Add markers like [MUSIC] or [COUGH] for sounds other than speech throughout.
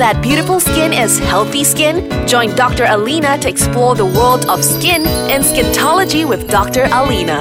that beautiful skin is healthy skin? Join Dr. Alina to explore the world of skin and Skintology with Dr. Alina.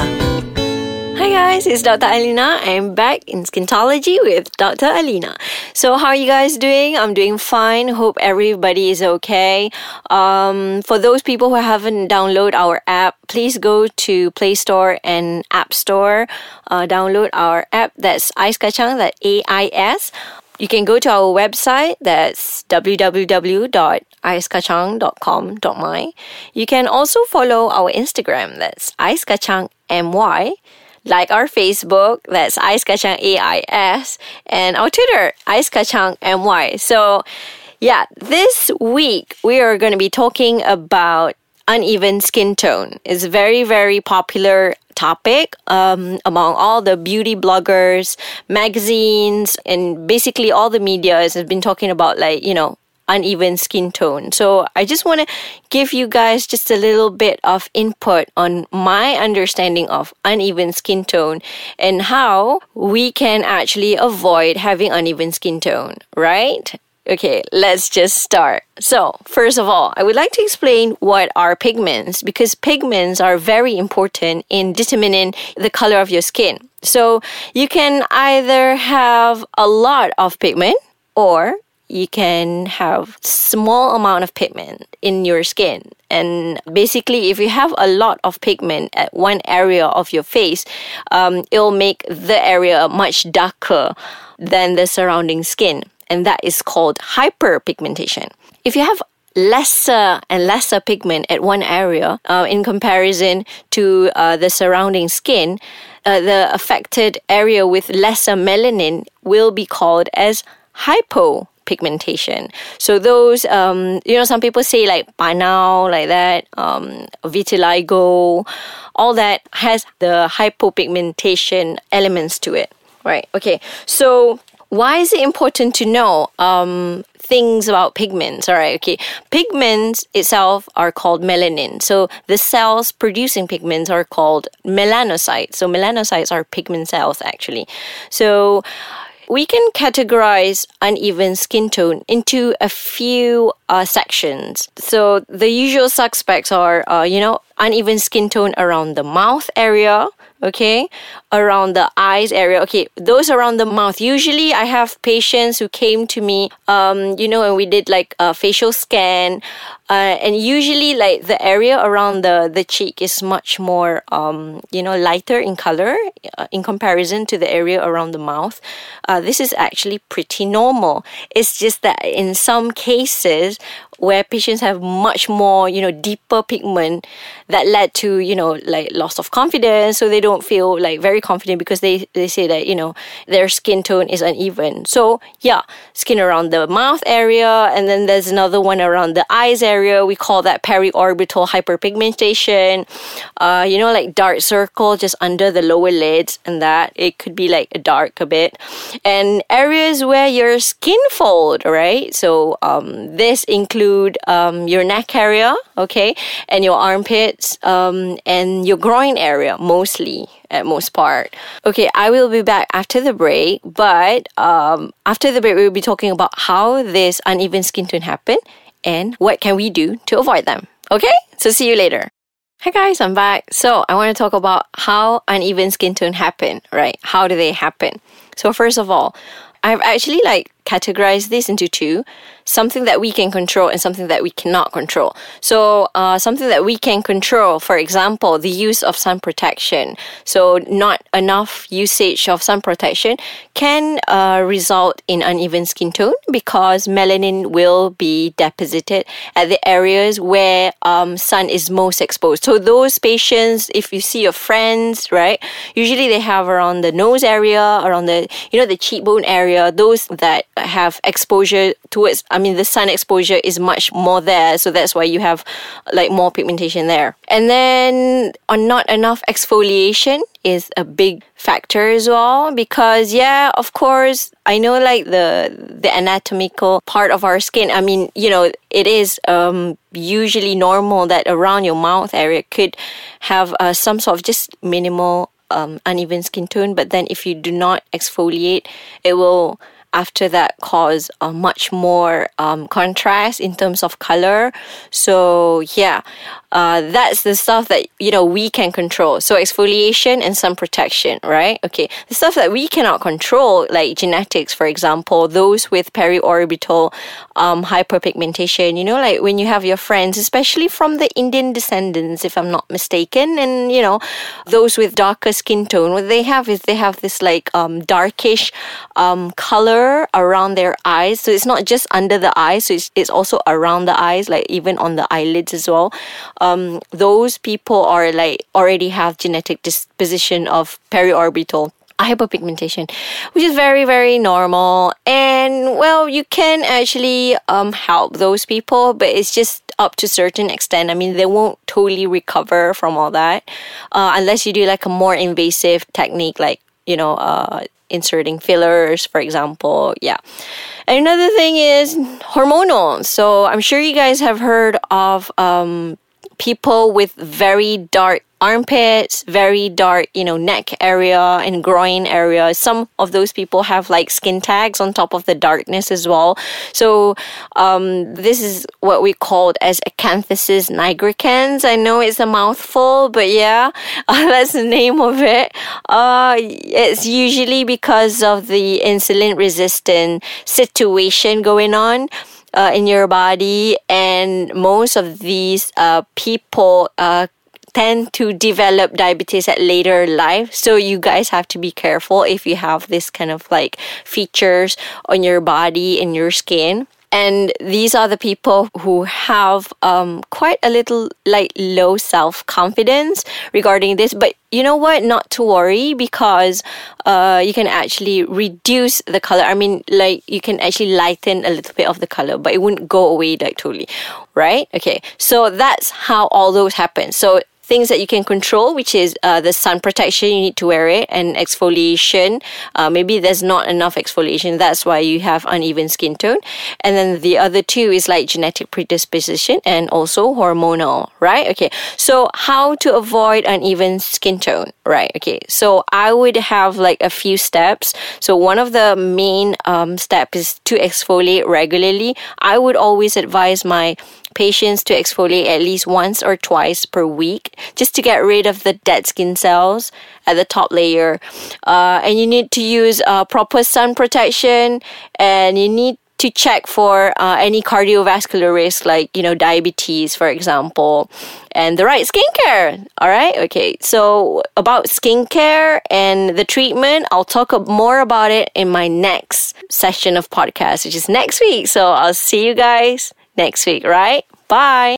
Hi guys, it's Dr. Alina. I'm back in Skintology with Dr. Alina. So how are you guys doing? I'm doing fine. Hope everybody is okay. Um, for those people who haven't downloaded our app, please go to Play Store and App Store. Uh, download our app. That's Ais Kacang, that A-I-S. You can go to our website, that's www.aiskacang.com.my. You can also follow our Instagram, that's aiskacangmy. Like our Facebook, that's Ais Kacang AIS, and our Twitter, Ais Kacang MY. So, yeah, this week we are going to be talking about uneven skin tone. is a very, very popular topic um, among all the beauty bloggers, magazines, and basically all the media has been talking about like, you know, uneven skin tone. So I just want to give you guys just a little bit of input on my understanding of uneven skin tone and how we can actually avoid having uneven skin tone, right? Okay, let's just start. So, first of all, I would like to explain what are pigments because pigments are very important in determining the color of your skin. So, you can either have a lot of pigment or you can have small amount of pigment in your skin and basically if you have a lot of pigment at one area of your face um, it'll make the area much darker than the surrounding skin and that is called hyperpigmentation. If you have lesser and lesser pigment at one area uh, in comparison to uh, the surrounding skin, uh, the affected area with lesser melanin will be called as hypopigmentation. So those, um, you know, some people say like panau, like that, um, vitiligo, all that has the hypopigmentation elements to it. Right. Okay. So why is it important to know um, things about pigments? All right, okay. Pigments itself are called melanin. So the cells producing pigments are called melanocytes. So melanocytes are pigment cells actually. So we can categorize uneven skin tone into a few uh, sections. So the usual suspects are, uh, you know, uneven skin tone around the mouth area, okay around the eyes area. Okay those around the mouth. Usually i have patients who came to me um you know and we did like a facial scan uh, and usually like the area around the the cheek is much more um you know lighter in color uh, in comparison to the area around the mouth. Uh, this is actually pretty normal. It's just that in some cases where patients have much more you know deeper pigment that led to you know like loss of confidence so they don't feel like very confident because they they say that you know their skin tone is uneven. So yeah skin around the mouth area and then there's another one around the eyes area. We call that periorbital hyperpigmentation. Uh, you know like dark circle just under the lower lids and that it could be like a dark a bit. And areas where your skin fold right so um, this include um, your neck area okay and your armpits um, and your groin area mostly at most part. Okay, I will be back after the break, but um, after the break, we'll be talking about how this uneven skin tone happen and what can we do to avoid them. Okay, so see you later. Hi guys, I'm back. So I want to talk about how uneven skin tone happen, right? How do they happen? So first of all, I've actually like categorized this into two something that we can control and something that we cannot control. So, uh, something that we can control, for example, the use of sun protection. So, not enough usage of sun protection can uh, result in uneven skin tone because melanin will be deposited at the areas where um, sun is most exposed. So, those patients, if you see your friends, right, usually they have around the nose area, around the, you know, the cheekbone area, those that have exposure towards, I mean, the sun exposure is much more there. So that's why you have like more pigmentation there. And then on not enough exfoliation is a big factor as well because yeah of course i know like the the anatomical part of our skin i mean you know it is um usually normal that around your mouth area could have uh, some sort of just minimal um, uneven skin tone but then if you do not exfoliate it will after that cause uh, much more um, contrast in terms of color. So yeah, uh, that's the stuff that you know we can control. So exfoliation and sun protection, right? Okay, the stuff that we cannot control, like genetics, for example, those with periorbital um, hyperpigmentation. You know, like when you have your friends, especially from the Indian descendants, if I'm not mistaken, and you know, those with darker skin tone, what they have is they have this like um, darkish um, color around their eyes. So it's not just under the eyes, so it's, it's also around the eyes, like even on the eyelids as well um, those people are like already have genetic disposition of periorbital hyperpigmentation, which is very, very normal. And well, you can actually um, help those people, but it's just up to a certain extent. I mean, they won't totally recover from all that uh, unless you do like a more invasive technique, like you know, uh, inserting fillers, for example. Yeah. And another thing is hormonal. So I'm sure you guys have heard of um, people with very dark armpits, very dark, you know, neck area and groin area. Some of those people have like skin tags on top of the darkness as well. So um, this is what we called as acanthosis nigricans. I know it's a mouthful, but yeah, [LAUGHS] that's the name of it. Uh, it's usually because of the insulin resistant situation going on uh, in your body, and most of these uh, people uh, tend to develop diabetes at later life. So you guys have to be careful if you have this kind of like features on your body and your skin. And these are the people who have um, quite a little like low self confidence regarding this. But you know what? Not to worry because uh, you can actually reduce the color. I mean, like you can actually lighten a little bit of the color, but it wouldn't go away like totally, right? Okay, so that's how all those happen. So things that you can control, which is uh, the sun protection, you need to wear it, and exfoliation. Uh, maybe there's not enough exfoliation, that's why you have uneven skin tone. And then the other two is like genetic predisposition and also hormonal, right? Okay, so how to avoid uneven skin tone, right? Okay, so I would have like a few steps. So one of the main um, steps is to exfoliate regularly. I would always advise my patients to exfoliate at least once or twice per week just to get rid of the dead skin cells at the top layer. Uh, and you need to use uh, proper sun protection and you need to check for uh, any cardiovascular risk like you know diabetes for example and the right skincare. All right? Okay. So about skincare and the treatment i'll talk more about it in my next session of podcast which is next week. So i'll see you guys next week, right? Bye.